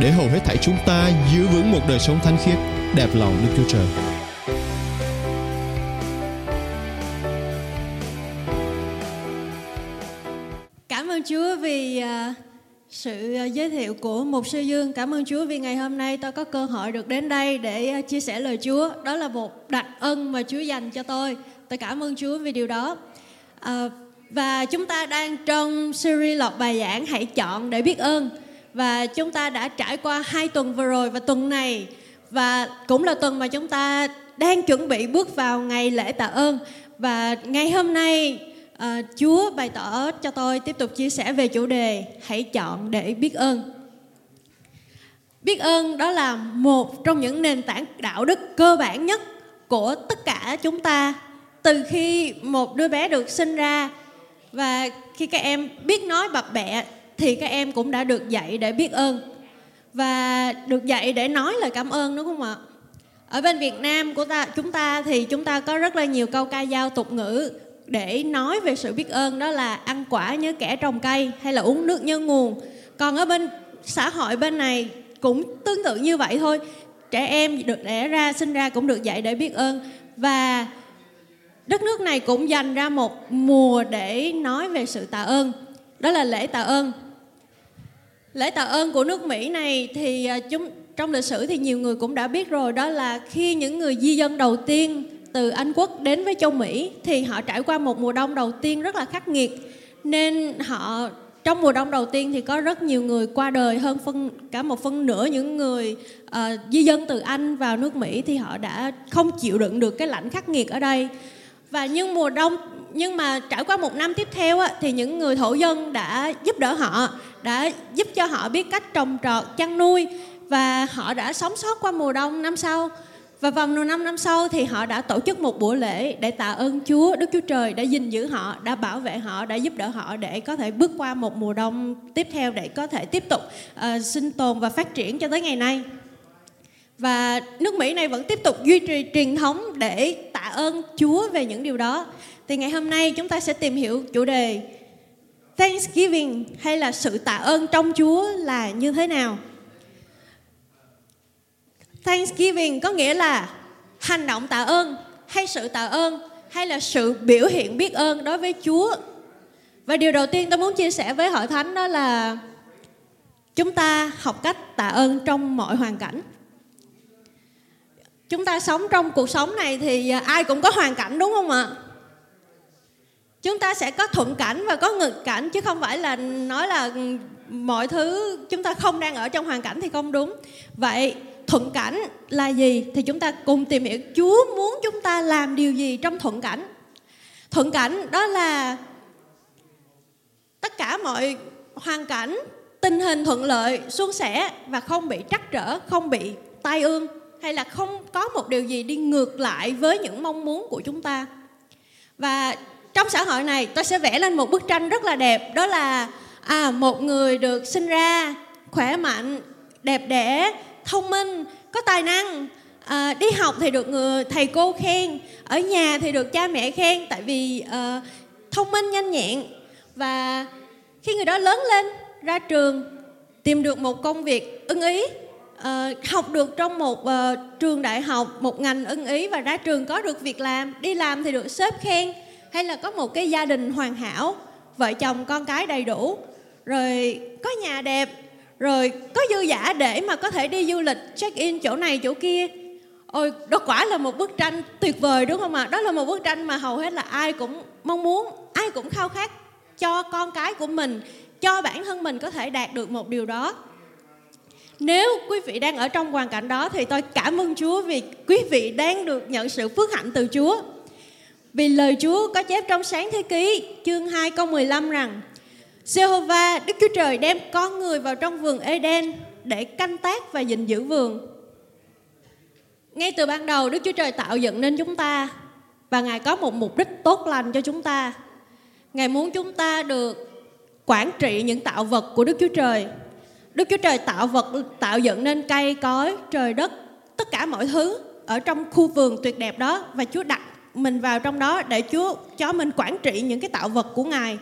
để hầu hết thảy chúng ta giữ vững một đời sống thánh khiết, đẹp lòng Đức Chúa Trời. Cảm ơn Chúa vì à, sự à, giới thiệu của Mục sư Dương. Cảm ơn Chúa vì ngày hôm nay tôi có cơ hội được đến đây để à, chia sẻ lời Chúa. Đó là một đặc ân mà Chúa dành cho tôi. Tôi cảm ơn Chúa vì điều đó. Và chúng ta đang trong series lọc bài giảng Hãy chọn để biết ơn và chúng ta đã trải qua hai tuần vừa rồi và tuần này. Và cũng là tuần mà chúng ta đang chuẩn bị bước vào ngày lễ tạ ơn. Và ngày hôm nay uh, Chúa bày tỏ cho tôi tiếp tục chia sẻ về chủ đề hãy chọn để biết ơn. Biết ơn đó là một trong những nền tảng đạo đức cơ bản nhất của tất cả chúng ta từ khi một đứa bé được sinh ra. Và khi các em biết nói bập bẹ thì các em cũng đã được dạy để biết ơn. Và được dạy để nói lời cảm ơn, đúng không ạ? Ở bên Việt Nam của ta, chúng ta thì chúng ta có rất là nhiều câu ca dao tục ngữ để nói về sự biết ơn, đó là ăn quả nhớ kẻ trồng cây hay là uống nước nhớ nguồn. Còn ở bên xã hội bên này cũng tương tự như vậy thôi. Trẻ em được đẻ ra, sinh ra cũng được dạy để biết ơn. Và đất nước này cũng dành ra một mùa để nói về sự tạ ơn, đó là lễ tạ ơn lễ tạ ơn của nước Mỹ này thì à, chúng trong lịch sử thì nhiều người cũng đã biết rồi đó là khi những người di dân đầu tiên từ Anh quốc đến với châu Mỹ thì họ trải qua một mùa đông đầu tiên rất là khắc nghiệt. Nên họ trong mùa đông đầu tiên thì có rất nhiều người qua đời hơn phân cả một phân nửa những người uh, di dân từ Anh vào nước Mỹ thì họ đã không chịu đựng được cái lạnh khắc nghiệt ở đây. Và nhưng mùa đông nhưng mà trải qua một năm tiếp theo á, thì những người thổ dân đã giúp đỡ họ đã giúp cho họ biết cách trồng trọt chăn nuôi và họ đã sống sót qua mùa đông năm sau và vào mùa năm năm sau thì họ đã tổ chức một buổi lễ để tạ ơn Chúa Đức Chúa Trời đã gìn giữ họ, đã bảo vệ họ, đã giúp đỡ họ để có thể bước qua một mùa đông tiếp theo để có thể tiếp tục uh, sinh tồn và phát triển cho tới ngày nay. Và nước Mỹ này vẫn tiếp tục duy trì truyền thống để tạ ơn Chúa về những điều đó. Thì ngày hôm nay chúng ta sẽ tìm hiểu chủ đề Thanksgiving hay là sự tạ ơn trong Chúa là như thế nào? Thanksgiving có nghĩa là hành động tạ ơn hay sự tạ ơn hay là sự biểu hiện biết ơn đối với Chúa. Và điều đầu tiên tôi muốn chia sẻ với hội thánh đó là chúng ta học cách tạ ơn trong mọi hoàn cảnh. Chúng ta sống trong cuộc sống này thì à, ai cũng có hoàn cảnh, đúng không ạ? Chúng ta sẽ có thuận cảnh và có nghịch cảnh, chứ không phải là nói là mọi thứ chúng ta không đang ở trong hoàn cảnh thì không đúng. Vậy thuận cảnh là gì? Thì chúng ta cùng tìm hiểu. Chúa muốn chúng ta làm điều gì trong thuận cảnh? Thuận cảnh đó là tất cả mọi hoàn cảnh, tình hình thuận lợi suôn sẻ và không bị trắc trở, không bị tai ương, hay là không có một điều gì đi ngược lại với những mong muốn của chúng ta. Và trong xã hội này tôi sẽ vẽ lên một bức tranh rất là đẹp. Đó là à một người được sinh ra khỏe mạnh đẹp đẽ thông minh có tài năng. À, đi học thì được người thầy cô khen ở nhà thì được cha mẹ khen tại vì à, thông minh nhanh nhẹn. Và khi người đó lớn lên ra trường tìm được một công việc ưng ý à, học được trong một uh, trường đại học một ngành ưng ý và ra trường có được việc làm đi làm thì được sếp khen hay là có một cái gia đình hoàn hảo, vợ chồng, con cái đầy đủ, rồi có nhà đẹp, rồi có dư giả để mà có thể đi du lịch, check in chỗ này chỗ kia. Ôi, đó quả là một bức tranh tuyệt vời, đúng không ạ? Đó là một bức tranh mà hầu hết là ai cũng mong muốn, ai cũng khao khát cho con cái của mình, cho bản thân mình có thể đạt được một điều đó. Nếu quý vị đang ở trong hoàn cảnh đó thì tôi cảm ơn Chúa vì quý vị đang được nhận sự phước hạnh từ Chúa vì lời Chúa có chép trong sáng thế ký chương 2 câu 15 rằng Jehovah Đức Chúa Trời đem con người vào trong vườn Eden để canh tác và gìn giữ vườn. ngay từ ban đầu Đức Chúa Trời tạo dựng nên chúng ta và Ngài có một mục đích tốt lành cho chúng ta. Ngài muốn chúng ta được quản trị những tạo vật của Đức Chúa Trời. Đức Chúa Trời tạo vật tạo dựng nên cây cối, trời đất, tất cả mọi thứ ở trong khu vườn tuyệt đẹp đó và Chúa đặt mình vào trong đó để Chúa cho mình quản trị những cái tạo vật của Ngài.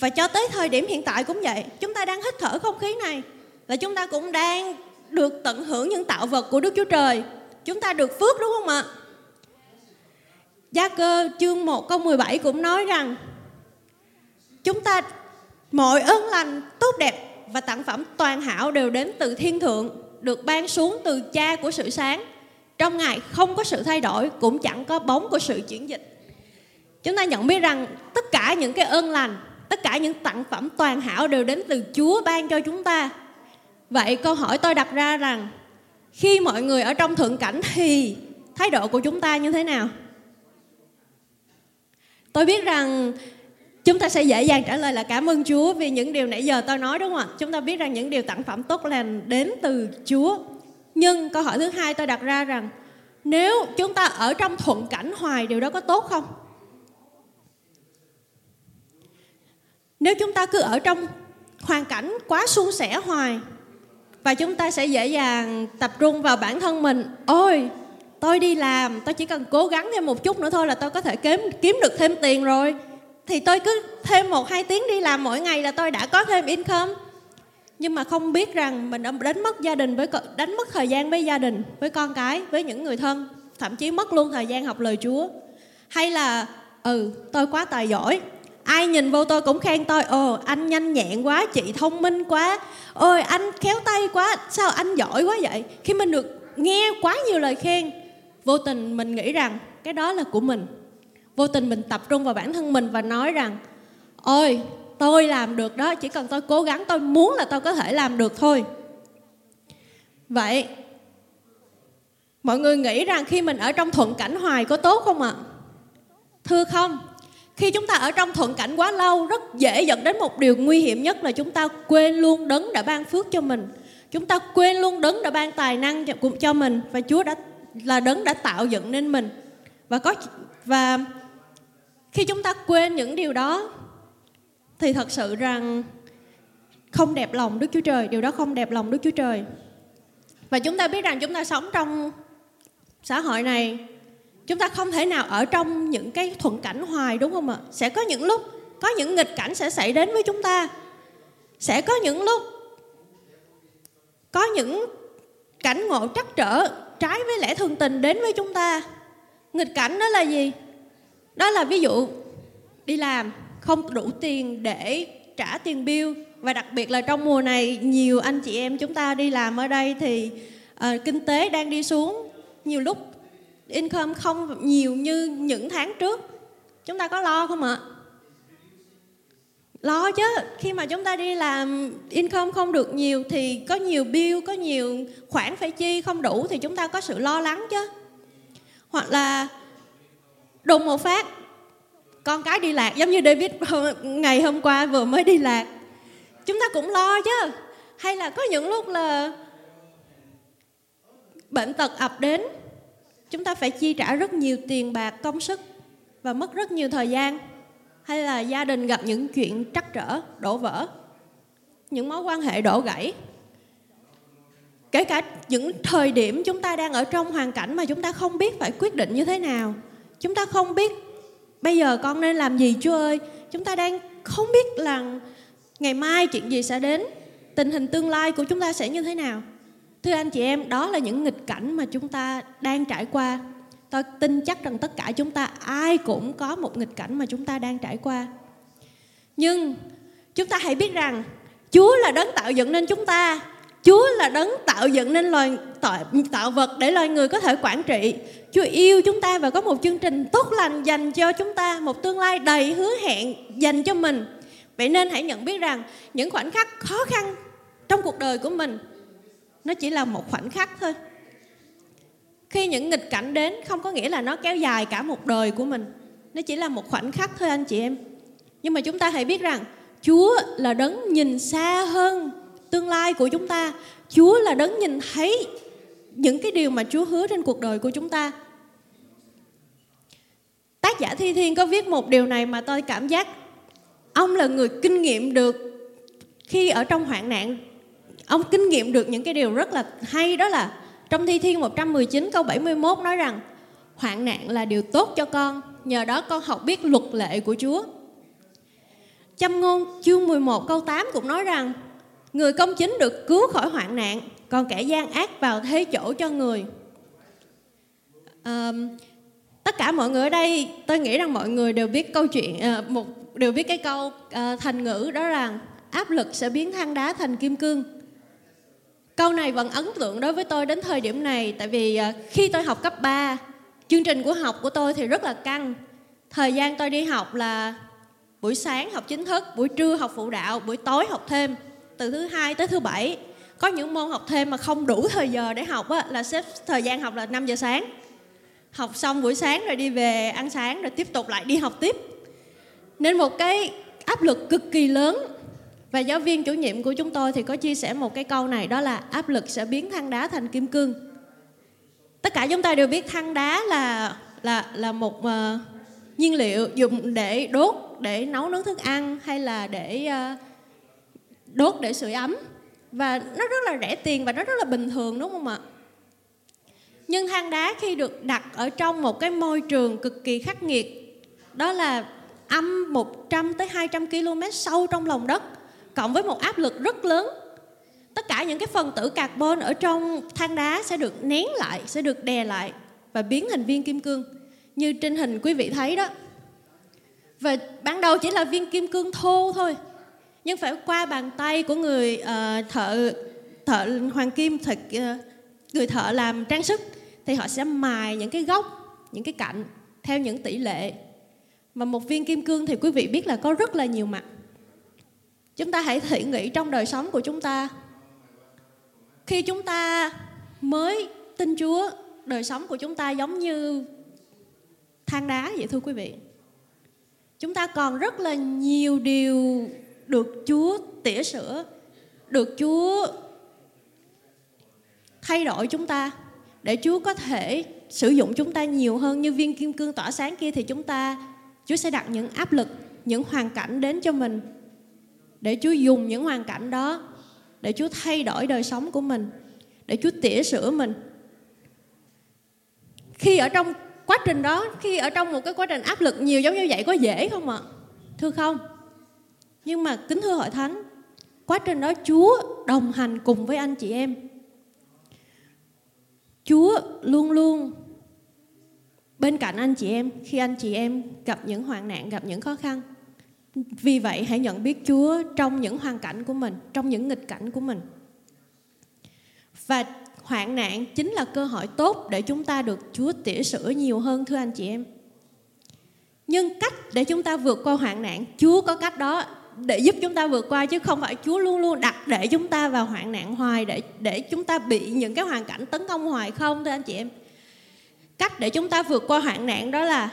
Và cho tới thời điểm hiện tại cũng vậy, chúng ta đang hít thở không khí này và chúng ta cũng đang được tận hưởng những tạo vật của Đức Chúa Trời. Chúng ta được phước đúng không ạ? Gia cơ chương 1 câu 17 cũng nói rằng chúng ta mọi ơn lành tốt đẹp và tặng phẩm toàn hảo đều đến từ thiên thượng được ban xuống từ cha của sự sáng trong ngài không có sự thay đổi, cũng chẳng có bóng của sự chuyển dịch chúng ta nhận biết rằng tất cả những cái ơn lành, tất cả những tặng phẩm toàn hảo đều đến từ chúa ban cho chúng ta vậy câu hỏi tôi đặt ra rằng, khi mọi người ở trong thượng cảnh thì thái độ của chúng ta như thế nào tôi biết rằng chúng ta sẽ dễ dàng trả lời là cảm ơn Chúa vì những điều nãy giờ tôi nói, đúng không ạ? Chúng ta biết rằng những điều tặng phẩm tốt lành đến từ Chúa. Nhưng câu hỏi thứ hai tôi đặt ra rằng nếu chúng ta ở trong thuận cảnh hoài điều đó có tốt không? Nếu chúng ta cứ ở trong hoàn cảnh quá suôn sẻ hoài và chúng ta sẽ dễ dàng tập trung vào bản thân mình. Ôi, tôi đi làm, tôi chỉ cần cố gắng thêm một chút nữa thôi là tôi có thể kiếm kiếm được thêm tiền rồi thì tôi cứ thêm một hai tiếng đi làm mỗi ngày là tôi đã có thêm income nhưng mà không biết rằng mình đã đánh mất gia đình với đánh mất thời gian với gia đình, với con cái, với những người thân, thậm chí mất luôn thời gian học lời Chúa. Hay là ừ tôi quá tài giỏi, ai nhìn vô tôi cũng khen tôi, ồ, anh nhanh nhẹn quá, chị thông minh quá ôi anh khéo tay quá, sao anh giỏi quá vậy? Khi mình được nghe quá nhiều lời khen, vô tình mình nghĩ rằng cái đó là của mình. Vô tình mình tập trung vào bản thân mình và nói rằng, ôi tôi làm được đó chỉ cần tôi cố gắng tôi muốn là tôi có thể làm được thôi. Vậy mọi người nghĩ rằng khi mình ở trong thuận cảnh hoài có tốt không ạ? Thưa không khi chúng ta ở trong thuận cảnh quá lâu rất dễ dẫn đến một điều nguy hiểm nhất là chúng ta quên luôn đấng đã ban phước cho mình. Chúng ta quên luôn đấng đã ban tài năng cho, cho mình và chúa đã là đấng đã tạo dựng nên mình. Và có và khi chúng ta quên những điều đó thì thật sự rằng không đẹp lòng Đức Chúa Trời, điều đó không đẹp lòng Đức Chúa Trời. Và chúng ta biết rằng chúng ta sống trong xã hội này chúng ta không thể nào ở trong những cái thuận cảnh hoài đúng không ạ? Sẽ có những lúc có những nghịch cảnh sẽ xảy đến với chúng ta. Sẽ có những lúc có những cảnh ngộ trắc trở trái với lẽ thường tình đến với chúng ta. Nghịch cảnh đó là gì? đó là ví dụ đi làm không đủ tiền để trả tiền bill. Và đặc biệt là trong mùa này nhiều anh chị em chúng ta đi làm ở đây thì uh, kinh tế đang đi xuống. Nhiều lúc income không nhiều như những tháng trước. Chúng ta có lo không ạ? Lo chứ. Khi mà chúng ta đi làm income không được nhiều thì có nhiều bill có nhiều khoản phải chi không đủ thì chúng ta có sự lo lắng chứ. Hoặc là đùng một phát con cái đi lạc, giống như David ngày hôm qua vừa mới đi lạc. Chúng ta cũng lo chứ. Hay là có những lúc là bệnh tật ập đến, chúng ta phải chi trả rất nhiều tiền bạc, công sức và mất rất nhiều thời gian. Hay là gia đình gặp những chuyện trắc trở, đổ vỡ, những mối quan hệ đổ gãy. Kể cả những thời điểm chúng ta đang ở trong hoàn cảnh mà chúng ta không biết phải quyết định như thế nào. Chúng ta không biết bây giờ con nên làm gì, chúa ơi? Chúng ta đang không biết là ngày mai chuyện gì sẽ đến. Tình hình tương lai của chúng ta sẽ như thế nào? Thưa anh chị em, đó là những nghịch cảnh mà chúng ta đang trải qua. Tôi tin chắc rằng tất cả chúng ta, ai cũng có một nghịch cảnh mà chúng ta đang trải qua. Nhưng chúng ta hãy biết rằng chúa là đấng tạo dựng nên chúng ta. Chúa là đấng tạo dựng nên loài tạo, tạo vật để loài người có thể quản trị. Chúa yêu chúng ta và có một chương trình tốt lành dành cho chúng ta, một tương lai đầy hứa hẹn dành cho mình. Vậy nên hãy nhận biết rằng những khoảnh khắc khó khăn trong cuộc đời của mình nó chỉ là một khoảnh khắc thôi. Khi những nghịch cảnh đến không có nghĩa là nó kéo dài cả một đời của mình. Nó chỉ là một khoảnh khắc thôi anh chị em. Nhưng mà chúng ta hãy biết rằng Chúa là đấng nhìn xa hơn tương lai của chúng ta Chúa là đấng nhìn thấy những cái điều mà Chúa hứa trên cuộc đời của chúng ta. Tác giả Thi Thiên có viết một điều này mà tôi cảm giác ông là người kinh nghiệm được khi ở trong hoạn nạn ông kinh nghiệm được những cái điều rất là hay đó là trong Thi Thiên 119 câu 71 nói rằng hoạn nạn là điều tốt cho con, nhờ đó con học biết luật lệ của Chúa. Châm ngôn chương 11 câu 8 cũng nói rằng người công chính được cứu khỏi hoạn nạn, còn kẻ gian ác vào thế chỗ cho người. À, tất cả mọi người ở đây, tôi nghĩ rằng mọi người đều biết câu chuyện à, một đều biết cái câu à, thành ngữ đó là áp lực sẽ biến than đá thành kim cương. Câu này vẫn ấn tượng đối với tôi đến thời điểm này tại vì à, khi tôi học cấp 3, chương trình của học của tôi thì rất là căng. Thời gian tôi đi học là buổi sáng học chính thức, buổi trưa học phụ đạo, buổi tối học thêm từ thứ hai tới thứ bảy. Có những môn học thêm mà không đủ thời giờ để học á, là xếp thời gian học là 5 giờ sáng. Học xong buổi sáng rồi đi về ăn sáng rồi tiếp tục lại đi học tiếp. Nên một cái áp lực cực kỳ lớn và giáo viên chủ nhiệm của chúng tôi thì có chia sẻ một cái câu này đó là áp lực sẽ biến than đá thành kim cương. Tất cả chúng ta đều biết than đá là là là một uh, nhiên liệu dùng để đốt để nấu nướng thức ăn hay là để uh, đốt để sưởi ấm. Và nó rất là rẻ tiền và nó rất là bình thường, đúng không ạ? Nhưng than đá khi được đặt ở trong một cái môi trường cực kỳ khắc nghiệt, đó là âm 100 tới 200 km sâu trong lòng đất, cộng với một áp lực rất lớn. Tất cả những cái phần tử carbon ở trong than đá sẽ được nén lại, sẽ được đè lại và biến thành viên kim cương, như trên hình quý vị thấy đó. Và ban đầu chỉ là viên kim cương thô thôi nhưng phải qua bàn tay của người uh, thợ thợ hoàng kim thật uh, ờ, người thợ làm trang sức thì họ sẽ mài những cái góc những cái cạnh theo những tỷ lệ. Mà một viên kim cương thì quý vị biết là có rất là nhiều mặt. Chúng ta hãy thử nghĩ trong đời sống của chúng ta. Khi chúng ta mới tin chúa đời sống của chúng ta giống như than đá vậy thưa quý vị. Chúng ta còn rất là nhiều điều được chúa tỉa sữa được chúa thay đổi chúng ta để chúa có thể sử dụng chúng ta nhiều hơn như viên kim cương tỏa sáng kia thì chúng ta chúa sẽ đặt những áp lực những hoàn cảnh đến cho mình để Chúa dùng những hoàn cảnh đó để Chúa thay đổi đời sống của mình, để Chúa tỉa sửa mình. Khi ở trong quá trình đó, khi ở trong một cái quá trình áp lực nhiều giống như vậy có dễ không ạ? Thưa không? Nhưng mà kính thưa hội thánh, quá trình đó Chúa đồng hành cùng với anh chị em. Chúa luôn luôn bên cạnh anh chị em khi anh chị em gặp những hoạn nạn, gặp những khó khăn. Vì vậy hãy nhận biết Chúa trong những hoàn cảnh của mình, trong những nghịch cảnh của mình. Và hoạn nạn chính là cơ hội tốt để chúng ta được Chúa tỉa sửa nhiều hơn thưa anh chị em. Nhưng cách để chúng ta vượt qua hoạn nạn, Chúa có cách đó để giúp chúng ta vượt qua chứ không phải Chúa luôn luôn đặt để chúng ta vào hoạn nạn hoài để để chúng ta bị những cái hoàn cảnh tấn công hoài không thưa anh chị em. Cách để chúng ta vượt qua hoạn nạn đó là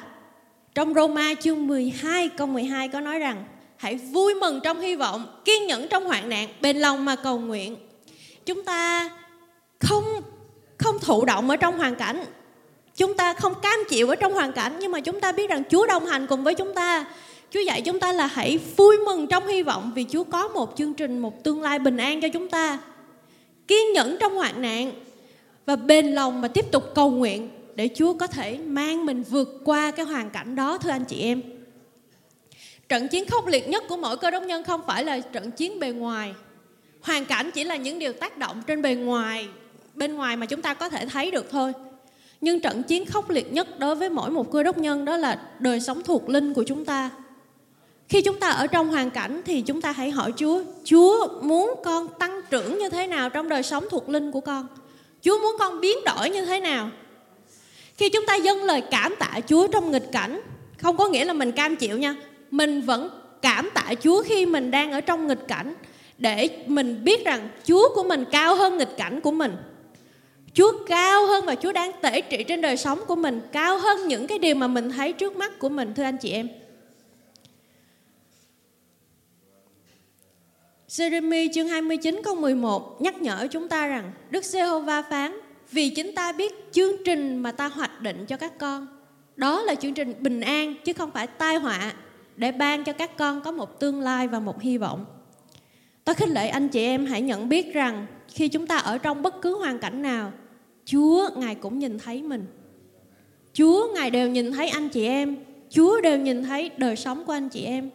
trong Roma chương 12 câu 12 có nói rằng Hãy vui mừng trong hy vọng, kiên nhẫn trong hoạn nạn, bền lòng mà cầu nguyện. Chúng ta không không thụ động ở trong hoàn cảnh. Chúng ta không cam chịu ở trong hoàn cảnh nhưng mà chúng ta biết rằng Chúa đồng hành cùng với chúng ta. Chúa dạy chúng ta là hãy vui mừng trong hy vọng vì Chúa có một chương trình, một tương lai bình an cho chúng ta. Kiên nhẫn trong hoạn nạn và bền lòng mà tiếp tục cầu nguyện để Chúa có thể mang mình vượt qua cái hoàn cảnh đó thưa anh chị em. Trận chiến khốc liệt nhất của mỗi cơ đốc nhân không phải là trận chiến bề ngoài. Hoàn cảnh chỉ là những điều tác động trên bề ngoài, bên ngoài mà chúng ta có thể thấy được thôi. Nhưng trận chiến khốc liệt nhất đối với mỗi một cơ đốc nhân đó là đời sống thuộc linh của chúng ta. Khi chúng ta ở trong hoàn cảnh thì chúng ta hãy hỏi Chúa, Chúa muốn con tăng trưởng như thế nào trong đời sống thuộc linh của con? Chúa muốn con biến đổi như thế nào? Khi chúng ta dâng lời cảm tạ Chúa trong nghịch cảnh, không có nghĩa là mình cam chịu nha. Mình vẫn cảm tạ Chúa khi mình đang ở trong nghịch cảnh để mình biết rằng Chúa của mình cao hơn nghịch cảnh của mình. Chúa cao hơn và Chúa đang tể trị trên đời sống của mình, cao hơn những cái điều mà mình thấy trước mắt của mình thưa anh chị em. Jeremy chương 29 câu 11 nhắc nhở chúng ta rằng, Đức Giê-hô-va phán, vì chính ta biết chương trình mà ta hoạch định cho các con. Đó là chương trình bình an, chứ không phải tai họa, để ban cho các con có một tương lai và một hy vọng. Tôi khích lệ anh chị em hãy nhận biết rằng, khi chúng ta ở trong bất cứ hoàn cảnh nào, chúa, ngài cũng nhìn thấy mình. Chúa, ngài đều nhìn thấy anh chị em. Chúa đều nhìn thấy đời sống của anh chị em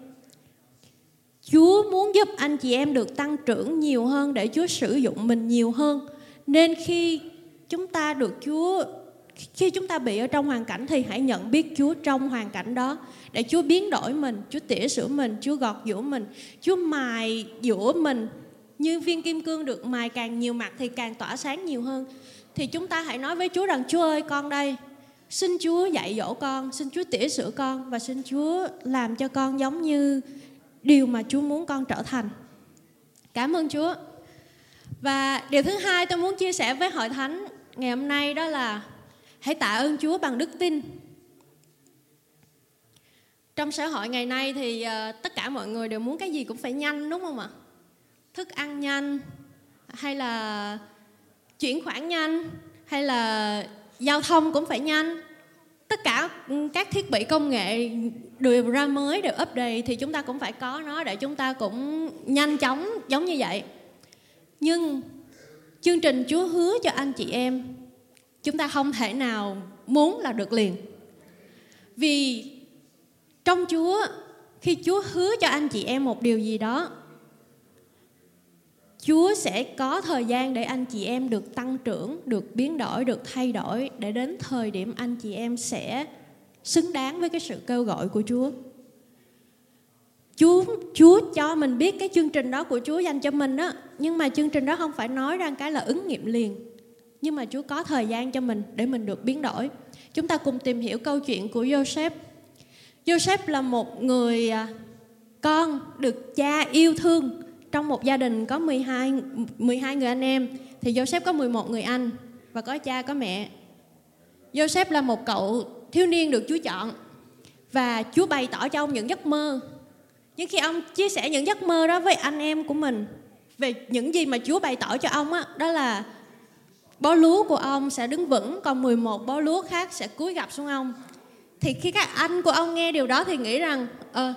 chúa muốn giúp anh chị em được tăng trưởng nhiều hơn để chúa sử dụng mình nhiều hơn nên khi chúng ta được chúa khi chúng ta bị ở trong hoàn cảnh thì hãy nhận biết Chúa trong hoàn cảnh đó để Chúa biến đổi mình, Chúa tỉa sửa mình, Chúa gọt giũa mình, Chúa mài giũa mình như viên kim cương được mài càng nhiều mặt thì càng tỏa sáng nhiều hơn. Thì chúng ta hãy nói với Chúa rằng Chúa ơi con đây, xin Chúa dạy dỗ con, xin Chúa tỉa sửa con và xin Chúa làm cho con giống như điều mà Chúa muốn con trở thành. Cảm ơn Chúa. Và điều thứ hai tôi muốn chia sẻ với hội thánh ngày hôm nay đó là hãy tạ ơn Chúa bằng đức tin. Trong xã hội ngày nay thì uh, tất cả mọi người đều muốn cái gì cũng phải nhanh đúng không ạ? Thức ăn nhanh hay là chuyển khoản nhanh hay là giao thông cũng phải nhanh. Tất cả ừ, các thiết bị công nghệ đều ra mới, đều update thì chúng ta cũng phải có nó để chúng ta cũng nhanh chóng giống như vậy. Nhưng chương trình Chúa hứa cho anh chị em, chúng ta không thể nào muốn là được liền vì trong chúa, khi chúa hứa cho anh chị em một điều gì đó chúa sẽ có thời gian để anh chị em được tăng trưởng được biến đổi được thay đổi để đến thời điểm anh chị em sẽ xứng đáng với cái sự kêu gọi của chúa Chúa Chúa cho mình biết cái chương trình đó của Chúa dành cho mình đó, nhưng mà chương trình đó không phải nói ra cái là ứng nghiệm liền nhưng mà Chúa có thời gian cho mình để mình được biến đổi. Chúng ta cùng tìm hiểu câu chuyện của Joseph. Joseph là một người à, con được cha yêu thương trong một gia đình có 12 12 người anh em thì Joseph có 11 người anh và có cha có mẹ. Joseph là một cậu thiếu niên được Chúa chọn và Chúa bày tỏ cho ông những giấc mơ. Nhưng khi ông chia sẻ những giấc mơ đó với anh em của mình về những gì mà Chúa bày tỏ cho ông á, đó là bó lúa của ông sẽ đứng vững còn 11 bó lúa khác sẽ cúi gặp xuống ông thì khi các anh của ông nghe điều đó thì nghĩ rằng ờ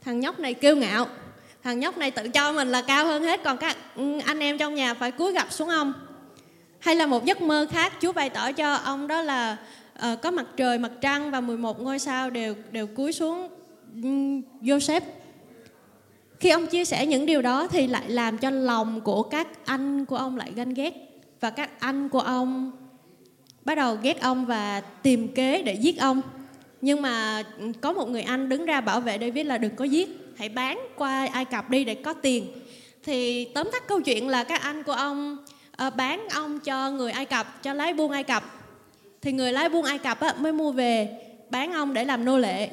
thằng nhóc này kiêu ngạo thằng nhóc này tự cho mình là cao hơn hết còn các ừ, anh em trong nhà phải cúi gặp xuống ông. Hay là một giấc mơ khác Chúa bày tỏ cho ông đó là uh, có mặt trời mặt trăng và 11 ngôi sao đều đều cúi xuống ừ, um, Joseph khi ông chia sẻ những điều đó thì lại làm cho lòng của các anh của ông lại ganh ghét và các anh của ông bắt đầu ghét ông và tìm kế để giết ông. Nhưng mà có một người anh đứng ra bảo vệ David là đừng có giết hãy bán qua Ai Cập đi để có tiền. Thì tóm tắt câu chuyện là các anh của ông uh, bán ông cho người Ai Cập cho lái buôn Ai Cập. Thì người lái buôn Ai Cập á, mới mua về bán ông để làm nô lệ.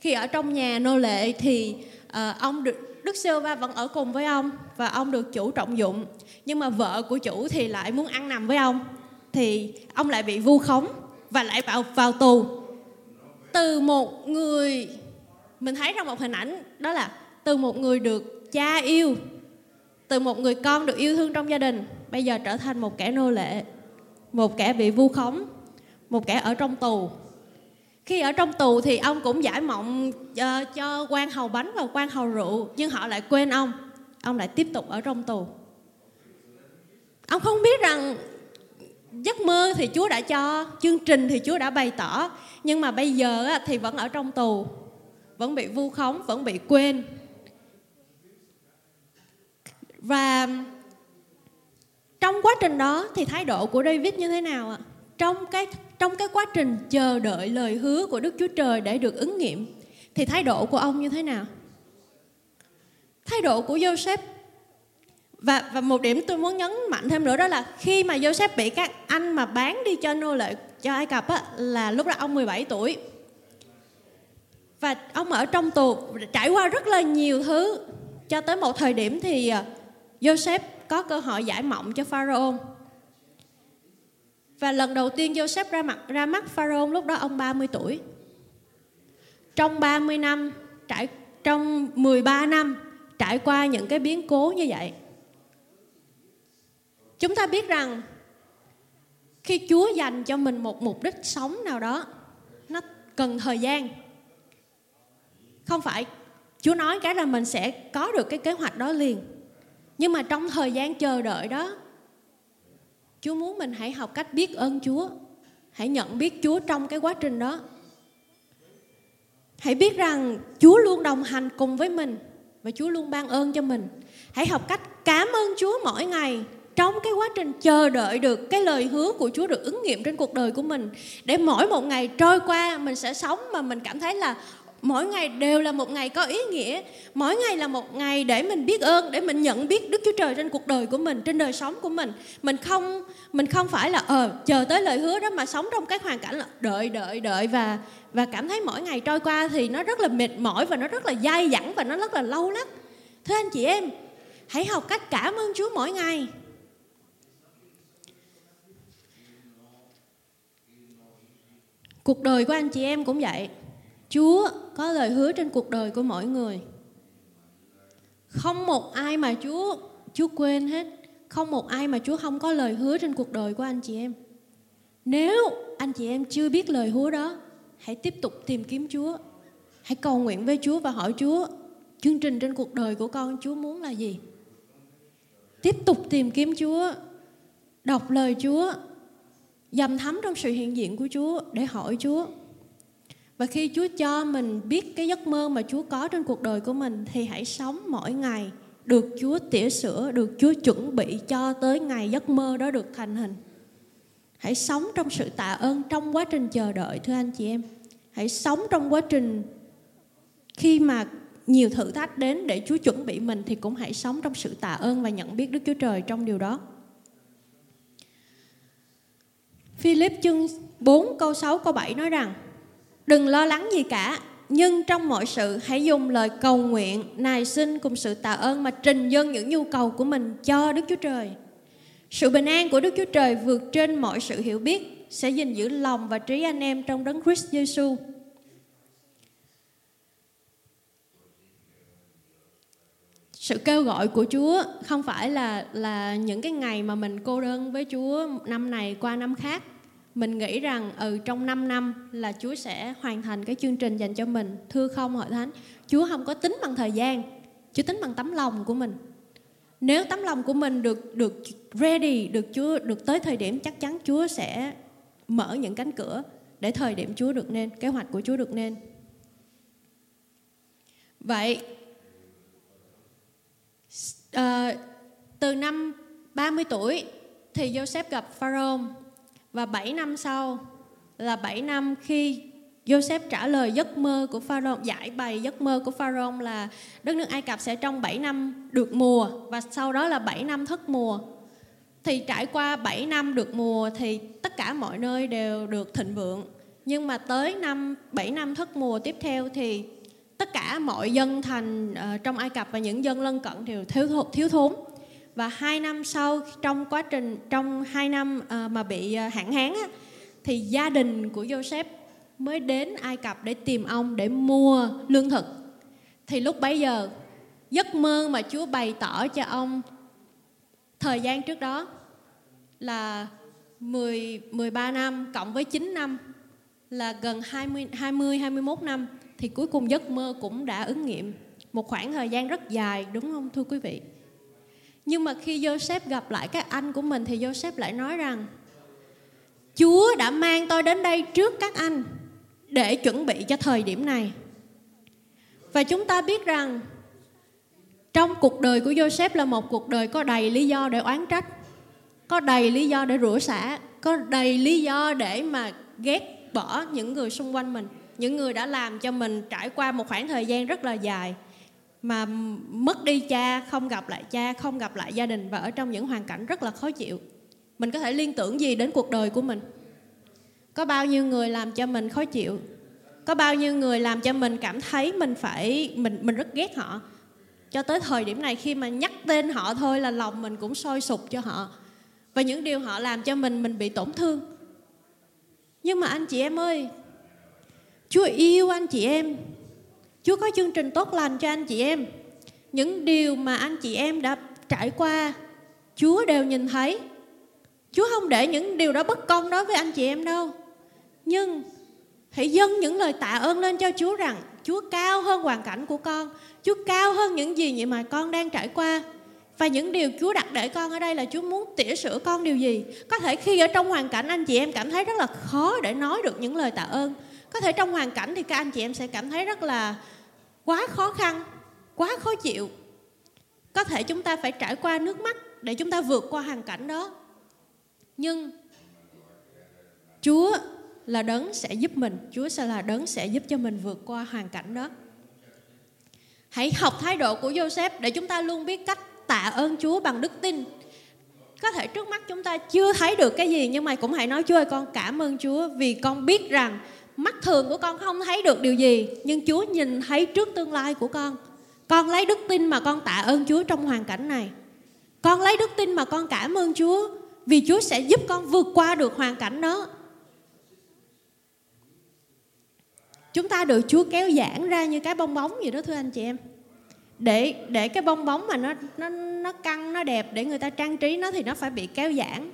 Khi ở trong nhà nô lệ thì uh, ông được Đức Silva vẫn ở cùng với ông và ông được chủ trọng dụng. Nhưng mà vợ của chủ thì lại muốn ăn nằm với ông. Thì ông lại bị vu khống và lại vào vào tù. Từ một người mình thấy trong một hình ảnh đó là từ một người được cha yêu từ một người con được yêu thương trong gia đình bây giờ trở thành một kẻ nô lệ một kẻ bị vu khống một kẻ ở trong tù. Khi ở trong tù thì ông cũng giải mộng uh, cho quan hầu bánh và quan hầu rượu nhưng họ lại quên ông ông lại tiếp tục ở trong tù. Ông không biết rằng giấc mơ thì chúa đã cho chương trình thì chúa đã bày tỏ nhưng mà bây giờ thì vẫn ở trong tù vẫn bị vu khống vẫn bị quên và trong quá trình đó thì thái độ của David như thế nào ạ? Trong cái trong cái quá trình chờ đợi lời hứa của Đức Chúa Trời để được ứng nghiệm thì thái độ của ông như thế nào? Thái độ của Joseph và và một điểm tôi muốn nhấn mạnh thêm nữa đó là khi mà Joseph bị các anh mà bán đi cho nô lệ cho Ai Cập á, là lúc đó ông 17 tuổi và ông ở trong tù, trải qua rất là nhiều thứ cho tới một thời điểm thì à, Joseph có cơ hội giải mộng cho Pharaoh và lần đầu tiên Joseph ra mặt, ra mắt Pharaoh lúc đó ông 30 tuổi. Trong 30 năm trải, trong 13 năm trải qua những cái biến cố như vậy. Chúng ta biết rằng khi Chúa dành cho mình một mục đích sống nào đó, nó cần thời gian không phải, Chúa nói cái là mình sẽ có được cái kế hoạch đó liền. Nhưng mà trong thời gian chờ đợi đó, Chúa muốn mình hãy học cách biết ơn Chúa. Hãy nhận biết Chúa trong cái quá trình đó. Hãy biết rằng Chúa luôn đồng hành cùng với mình và Chúa luôn ban ơn cho mình. Hãy học cách cảm ơn Chúa mỗi ngày trong cái quá trình chờ đợi được cái lời hứa của Chúa được ứng nghiệm trên cuộc đời của mình. Để mỗi một ngày trôi qua, mình sẽ sống mà mình cảm thấy là mỗi ngày đều là một ngày có ý nghĩa. Mỗi ngày là một ngày để mình biết ơn, để mình nhận biết đức chúa trời trên cuộc đời của mình, trên đời sống của mình. Mình không mình không phải là ờ chờ tới lời hứa đó mà sống trong cái hoàn cảnh là đợi đợi đợi và và cảm thấy mỗi ngày trôi qua thì nó rất là mệt mỏi và nó rất là dai dẳng và nó rất là lâu lắm thưa anh chị em, hãy học cách cảm ơn chúa mỗi ngày. Cuộc đời của anh chị em cũng vậy. Chúa có lời hứa trên cuộc đời của mỗi người. Không một ai mà Chúa Chúa quên hết. Không một ai mà Chúa không có lời hứa trên cuộc đời của anh chị em. Nếu anh chị em chưa biết lời hứa đó, hãy tiếp tục tìm kiếm Chúa. Hãy cầu nguyện với Chúa và hỏi Chúa, chương trình trên cuộc đời của con Chúa muốn là gì? Tiếp tục tìm kiếm Chúa, đọc lời Chúa, dầm thấm trong sự hiện diện của Chúa để hỏi Chúa và khi Chúa cho mình biết cái giấc mơ mà Chúa có trên cuộc đời của mình thì hãy sống mỗi ngày được Chúa tỉa sửa, được Chúa chuẩn bị cho tới ngày giấc mơ đó được thành hình. Hãy sống trong sự tạ ơn trong quá trình chờ đợi thưa anh chị em. Hãy sống trong quá trình khi mà nhiều thử thách đến để Chúa chuẩn bị mình thì cũng hãy sống trong sự tạ ơn và nhận biết Đức Chúa Trời trong điều đó. Philip chương 4 câu 6 câu 7 nói rằng Đừng lo lắng gì cả, nhưng trong mọi sự hãy dùng lời cầu nguyện, nài xin cùng sự tạ ơn mà trình dâng những nhu cầu của mình cho Đức Chúa Trời. Sự bình an của Đức Chúa Trời vượt trên mọi sự hiểu biết sẽ gìn giữ lòng và trí anh em trong đấng Christ Jesus. sự kêu gọi của Chúa không phải là là những cái ngày mà mình cô đơn với Chúa năm này qua năm khác mình nghĩ rằng ừ trong 5 năm là Chúa sẽ hoàn thành cái chương trình dành cho mình. Thưa không hội thánh? Chúa không có tính bằng thời gian. Chúa tính bằng tấm lòng của mình. Nếu tấm lòng của mình được được ready được Chúa được tới thời điểm chắc chắn Chúa sẽ mở những cánh cửa để thời điểm Chúa được nên kế hoạch của Chúa được nên. Vậy uh, từ năm 30 tuổi thì Joseph gặp Pharaoh và 7 năm sau là 7 năm khi Joseph trả lời giấc mơ của Pharaoh, giải bày giấc mơ của Pharaoh là đất nước Ai Cập sẽ trong 7 năm được mùa và sau đó là 7 năm thất mùa. Thì trải qua 7 năm được mùa thì tất cả mọi nơi đều được thịnh vượng. Nhưng mà tới năm 7 năm thất mùa tiếp theo thì tất cả mọi dân thành uh, trong Ai Cập và những dân lân cận đều thiếu thiếu thốn và hai năm sau trong quá trình trong hai năm uh, mà bị uh, hạn hán á, thì gia đình của Joseph mới đến Ai Cập để tìm ông để mua lương thực. Thì lúc bấy giờ giấc mơ mà Chúa bày tỏ cho ông thời gian trước đó là 10 13 năm cộng với 9 năm là gần 20 20 21 năm. Thì cuối cùng giấc mơ cũng đã ứng nghiệm một khoảng thời gian rất dài đúng không thưa quý vị? Nhưng mà khi Joseph gặp lại các anh của mình thì Joseph lại nói rằng Chúa đã mang tôi đến đây trước các anh để chuẩn bị cho thời điểm này. Và chúng ta biết rằng trong cuộc đời của Joseph là một cuộc đời có đầy lý do để oán trách, có đầy lý do để rủa xả, có đầy lý do để mà ghét bỏ những người xung quanh mình, những người đã làm cho mình trải qua một khoảng thời gian rất là dài mà mất đi cha, không gặp lại cha, không gặp lại gia đình và ở trong những hoàn cảnh rất là khó chịu. Mình có thể liên tưởng gì đến cuộc đời của mình? Có bao nhiêu người làm cho mình khó chịu? Có bao nhiêu người làm cho mình cảm thấy mình phải, mình mình rất ghét họ? Cho tới thời điểm này khi mà nhắc tên họ thôi là lòng mình cũng sôi sục cho họ. Và những điều họ làm cho mình mình bị tổn thương. Nhưng mà anh chị em ơi, chúa yêu anh chị em. Chúa có chương trình tốt lành cho anh chị em. Những điều mà anh chị em đã trải qua, Chúa đều nhìn thấy. Chúa không để những điều đó bất công đối với anh chị em đâu. Nhưng hãy dâng những lời tạ ơn lên cho Chúa rằng Chúa cao hơn hoàn cảnh của con, Chúa cao hơn những gì mà con đang trải qua. Và những điều Chúa đặt để con ở đây là Chúa muốn tỉa sửa con điều gì. Có thể khi ở trong hoàn cảnh anh chị em cảm thấy rất là khó để nói được những lời tạ ơn. Có thể trong hoàn cảnh thì các anh chị em sẽ cảm thấy rất là quá khó khăn, quá khó chịu. Có thể chúng ta phải trải qua nước mắt để chúng ta vượt qua hoàn cảnh đó. Nhưng Chúa là đấng sẽ giúp mình, Chúa sẽ là đấng sẽ giúp cho mình vượt qua hoàn cảnh đó. Hãy học thái độ của Joseph để chúng ta luôn biết cách tạ ơn Chúa bằng đức tin. Có thể trước mắt chúng ta chưa thấy được cái gì nhưng mà cũng hãy nói Chúa ơi con cảm ơn Chúa vì con biết rằng mắt thường của con không thấy được điều gì, nhưng Chúa nhìn thấy trước tương lai của con. Con lấy đức tin mà con tạ ơn Chúa trong hoàn cảnh này. Con lấy đức tin mà con cảm ơn Chúa vì Chúa sẽ giúp con vượt qua được hoàn cảnh đó. Chúng ta được Chúa kéo giãn ra như cái bong bóng vậy đó, thưa anh chị em để để cái bong bóng mà nó nó nó căng, nó đẹp để người ta trang trí nó thì nó phải bị kéo giãn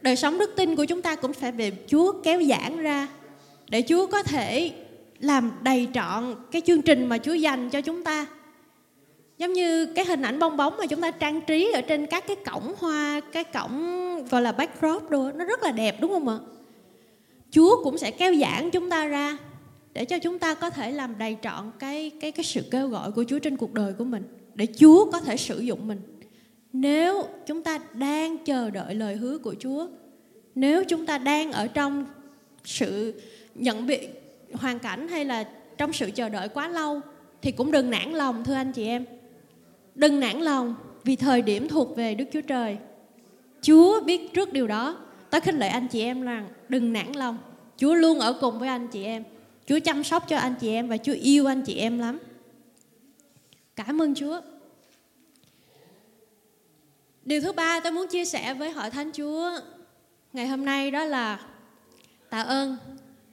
đời sống đức tin của chúng ta cũng phải bị Chúa kéo giãn ra để Chúa có thể làm đầy trọn cái chương trình mà Chúa dành cho chúng ta giống như cái hình ảnh bong bóng mà chúng ta trang trí ở trên các cái cổng hoa cái cổng gọi là backdrop đồ nó rất là đẹp đúng không ạ Chúa cũng sẽ kéo giãn chúng ta ra để cho chúng ta có thể làm đầy trọn cái cái cái sự kêu gọi của Chúa trên cuộc đời của mình để Chúa có thể sử dụng mình. Nếu chúng ta đang chờ đợi lời hứa của Chúa, nếu chúng ta đang ở trong sự nhận bị hoàn cảnh hay là trong sự chờ đợi quá lâu thì cũng đừng nản lòng, thưa anh chị em. Đừng nản lòng vì thời điểm thuộc về Đức Chúa Trời. Chúa biết trước điều đó. Tôi khích lệ anh chị em rằng đừng nản lòng. Chúa luôn ở cùng với anh chị em Chúa chăm sóc cho anh chị em và Chúa yêu anh chị em lắm. Cảm ơn Chúa. Điều thứ ba tôi muốn chia sẻ với hội thánh Chúa ngày hôm nay đó là tạ ơn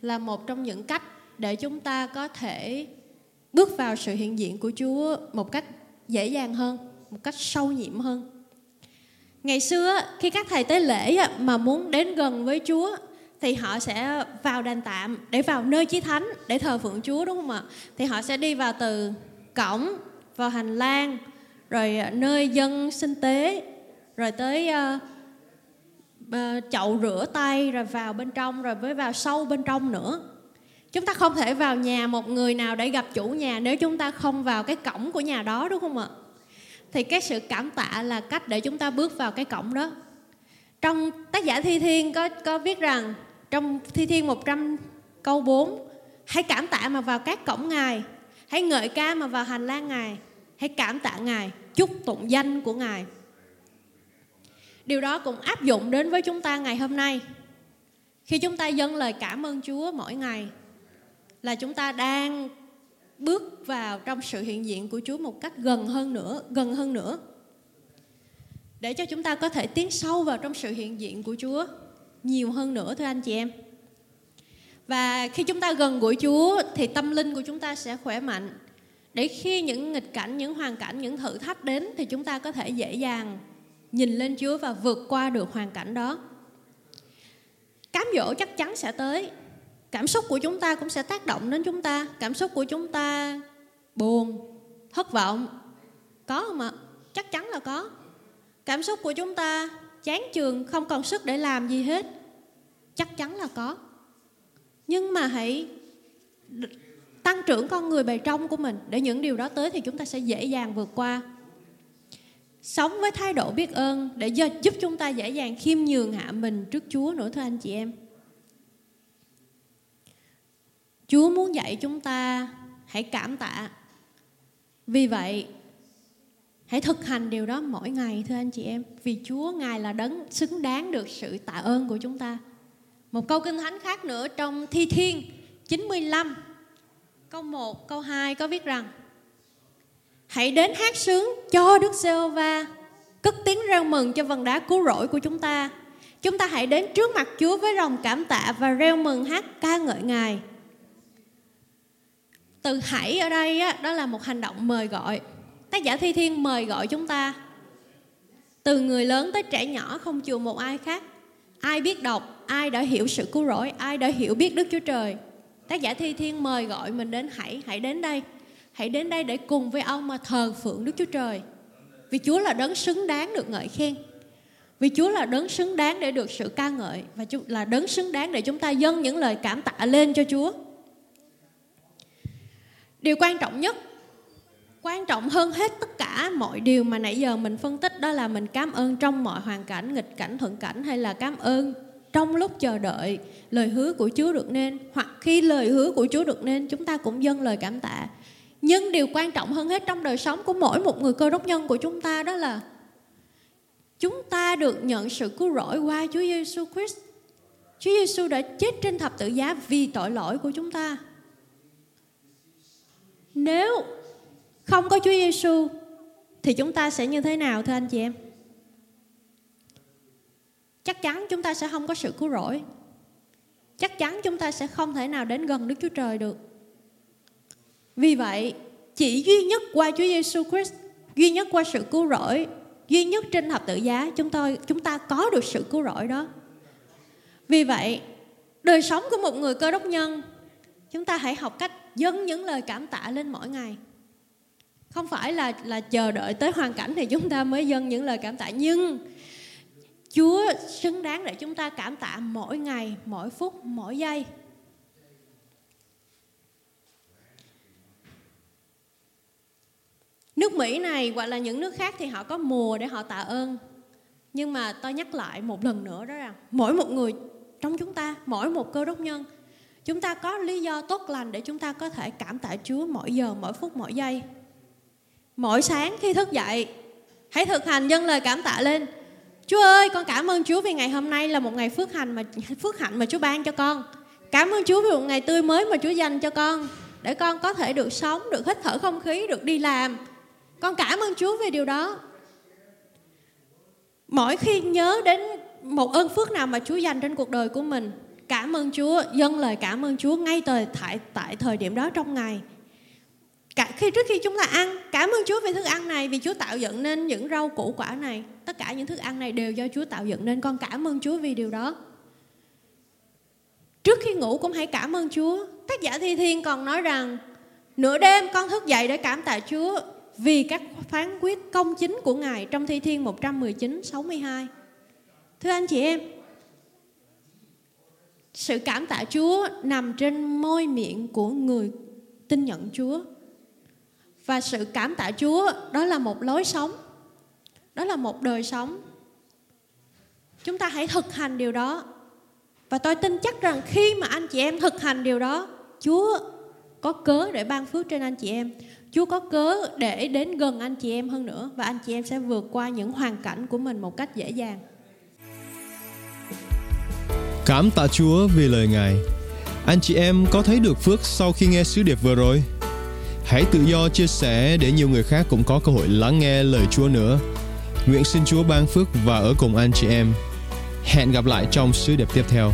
là một trong những cách để chúng ta có thể bước vào sự hiện diện của Chúa một cách dễ dàng hơn, một cách sâu nhiệm hơn. Ngày xưa khi các thầy tế lễ mà muốn đến gần với Chúa thì họ sẽ vào đền tạm để vào nơi chí thánh để thờ phượng Chúa đúng không ạ? Thì họ sẽ đi vào từ cổng vào hành lang rồi à, nơi dân sinh tế rồi tới uh, Ờ, chậu rửa tay rồi vào bên trong, rồi mới vào sâu bên trong nữa. Chúng ta không thể vào nhà một người nào để gặp chủ nhà nếu chúng ta không vào cái cổng của nhà đó, đúng không ạ? Thì cái sự cảm tạ là cách để chúng ta bước vào cái cổng đó. Trong tác giả thi thiên có có viết rằng, trong Thi Thiên 100 câu 4 Hãy cảm tạ mà vào các cổng Ngài, Hãy ngợi ca mà vào hành lang Ngài, Hãy cảm tạ Ngài, Chúc tụng danh của Ngài. Điều đó cũng áp dụng đến với chúng ta ngày hôm nay. Khi chúng ta dâng lời cảm ơn Chúa mỗi ngày Là chúng ta đang bước vào trong sự hiện diện của Chúa một cách gần hơn nữa, gần hơn nữa. Để cho chúng ta có thể tiến sâu vào trong sự hiện diện của Chúa nhiều hơn nữa thưa anh chị em. Và khi chúng ta gần gũi Chúa thì tâm linh của chúng ta sẽ khỏe mạnh. Để khi những nghịch cảnh, những hoàn cảnh, những thử thách đến thì chúng ta có thể dễ dàng nhìn lên Chúa và vượt qua được hoàn cảnh đó. Cám dỗ chắc chắn sẽ tới. Cảm xúc của chúng ta cũng sẽ tác động đến chúng ta. Cảm xúc của chúng ta buồn, thất vọng. Có không ạ? Chắc chắn là có. Cảm xúc của chúng ta chán trường không còn sức để làm gì hết chắc chắn là có nhưng mà hãy tăng trưởng con người bề trong của mình để những điều đó tới thì chúng ta sẽ dễ dàng vượt qua sống với thái độ biết ơn để giúp chúng ta dễ dàng khiêm nhường hạ mình trước Chúa nữa thưa anh chị em. Chúa muốn dạy chúng ta hãy cảm tạ. Vì vậy Hãy thực hành điều đó mỗi ngày thưa anh chị em. Vì Chúa Ngài là đấng xứng đáng được sự tạ ơn của chúng ta. Một câu kinh thánh khác nữa trong Thi Thiên 95 Câu 1, câu 2 có viết rằng Hãy đến hát sướng cho Đức Giê-hô-va. Cất tiếng reo mừng cho vần đá cứu rỗi của chúng ta. Chúng ta hãy đến trước mặt Chúa với lòng cảm tạ Và reo mừng hát ca ngợi Ngài. Từ hãy ở đây á, đó là một hành động mời gọi. Tác giả thi thiên mời gọi chúng ta. Từ người lớn tới trẻ nhỏ không chừa một ai khác. Ai biết đọc ai đã hiểu sự cứu rỗi ai đã hiểu biết đức chúa trời. Tác giả thi thiên mời gọi mình đến hãy hãy đến đây hãy đến đây để cùng với ông mà thờ phượng đức chúa trời vì chúa là đấng xứng đáng được ngợi khen vì Chúa là đấng xứng đáng để được sự ca ngợi và là đấng xứng đáng để chúng ta dâng những lời cảm tạ lên cho Chúa. Điều quan trọng nhất, quan trọng hơn hết tất cả mọi điều mà nãy giờ mình phân tích đó là mình cảm ơn trong mọi hoàn cảnh, nghịch cảnh, thuận cảnh hay là cảm ơn trong lúc chờ đợi lời hứa của Chúa được nên hoặc khi lời hứa của Chúa được nên chúng ta cũng dâng lời cảm tạ. Nhưng điều quan trọng hơn hết trong đời sống của mỗi một người cơ đốc nhân của chúng ta đó là chúng ta được nhận sự cứu rỗi qua Chúa Giêsu Christ. Chúa Giêsu đã chết trên thập tự giá vì tội lỗi của chúng ta. Nếu không có Chúa Giêsu, thì chúng ta sẽ như thế nào, thưa anh chị em? Chắc chắn chúng ta sẽ không có sự cứu rỗi. Chắc chắn chúng ta sẽ không thể nào đến gần Đức Chúa Trời được. Vì vậy, chỉ duy nhất qua Chúa Giêsu Christ, duy nhất qua sự cứu rỗi duy nhất trên thập tự giá chúng tôi chúng ta có được sự cứu rỗi đó vì vậy đời sống của một người cơ đốc nhân chúng ta hãy học cách dâng những lời cảm tạ lên mỗi ngày không phải là là chờ đợi tới hoàn cảnh thì chúng ta mới dâng những lời cảm tạ nhưng Chúa xứng đáng để chúng ta cảm tạ mỗi ngày, mỗi phút, mỗi giây. Nước Mỹ này hoặc là những nước khác thì họ có mùa để họ tạ ơn. Nhưng mà tôi nhắc lại một lần nữa đó rằng mỗi một người trong chúng ta, mỗi một cơ đốc nhân, chúng ta có lý do tốt lành để chúng ta có thể cảm tạ Chúa mỗi giờ, mỗi phút, mỗi giây. Mỗi sáng khi thức dậy, hãy thực hành dâng lời cảm tạ lên. Chúa ơi, con cảm ơn Chúa vì ngày hôm nay là một ngày phước hạnh mà phước hạnh mà Chúa ban cho con. Cảm ơn Chúa vì một ngày tươi mới mà Chúa dành cho con để con có thể được sống, được hít thở không khí, được đi làm, con cảm ơn Chúa về điều đó. Mỗi khi nhớ đến một ơn phước nào mà Chúa dành trên cuộc đời của mình, cảm ơn Chúa, dâng lời cảm ơn Chúa ngay tại tại, tại thời điểm đó trong ngày. Cả khi trước khi chúng ta ăn, cảm ơn Chúa về thức ăn này vì Chúa tạo dựng nên những rau củ quả này. Tất cả những thức ăn này đều do Chúa tạo dựng nên con cảm ơn Chúa vì điều đó. Trước khi ngủ cũng hãy cảm ơn Chúa. Tác giả Thi Thiên còn nói rằng nửa đêm con thức dậy để cảm tạ Chúa vì các phán quyết công chính của Ngài trong Thi Thiên 119 62. Thưa anh chị em, sự cảm tạ Chúa nằm trên môi miệng của người tin nhận Chúa. Và sự cảm tạ Chúa đó là một lối sống. Đó là một đời sống. Chúng ta hãy thực hành điều đó. Và tôi tin chắc rằng khi mà anh chị em thực hành điều đó, Chúa có cớ để ban phước trên anh chị em. Chúa có cớ để đến gần anh chị em hơn nữa và anh chị em sẽ vượt qua những hoàn cảnh của mình một cách dễ dàng. Cảm tạ Chúa vì lời Ngài. Anh chị em có thấy được phước sau khi nghe sứ điệp vừa rồi? Hãy tự do chia sẻ để nhiều người khác cũng có cơ hội lắng nghe lời Chúa nữa. Nguyện xin Chúa ban phước và ở cùng anh chị em. Hẹn gặp lại trong sứ điệp tiếp theo.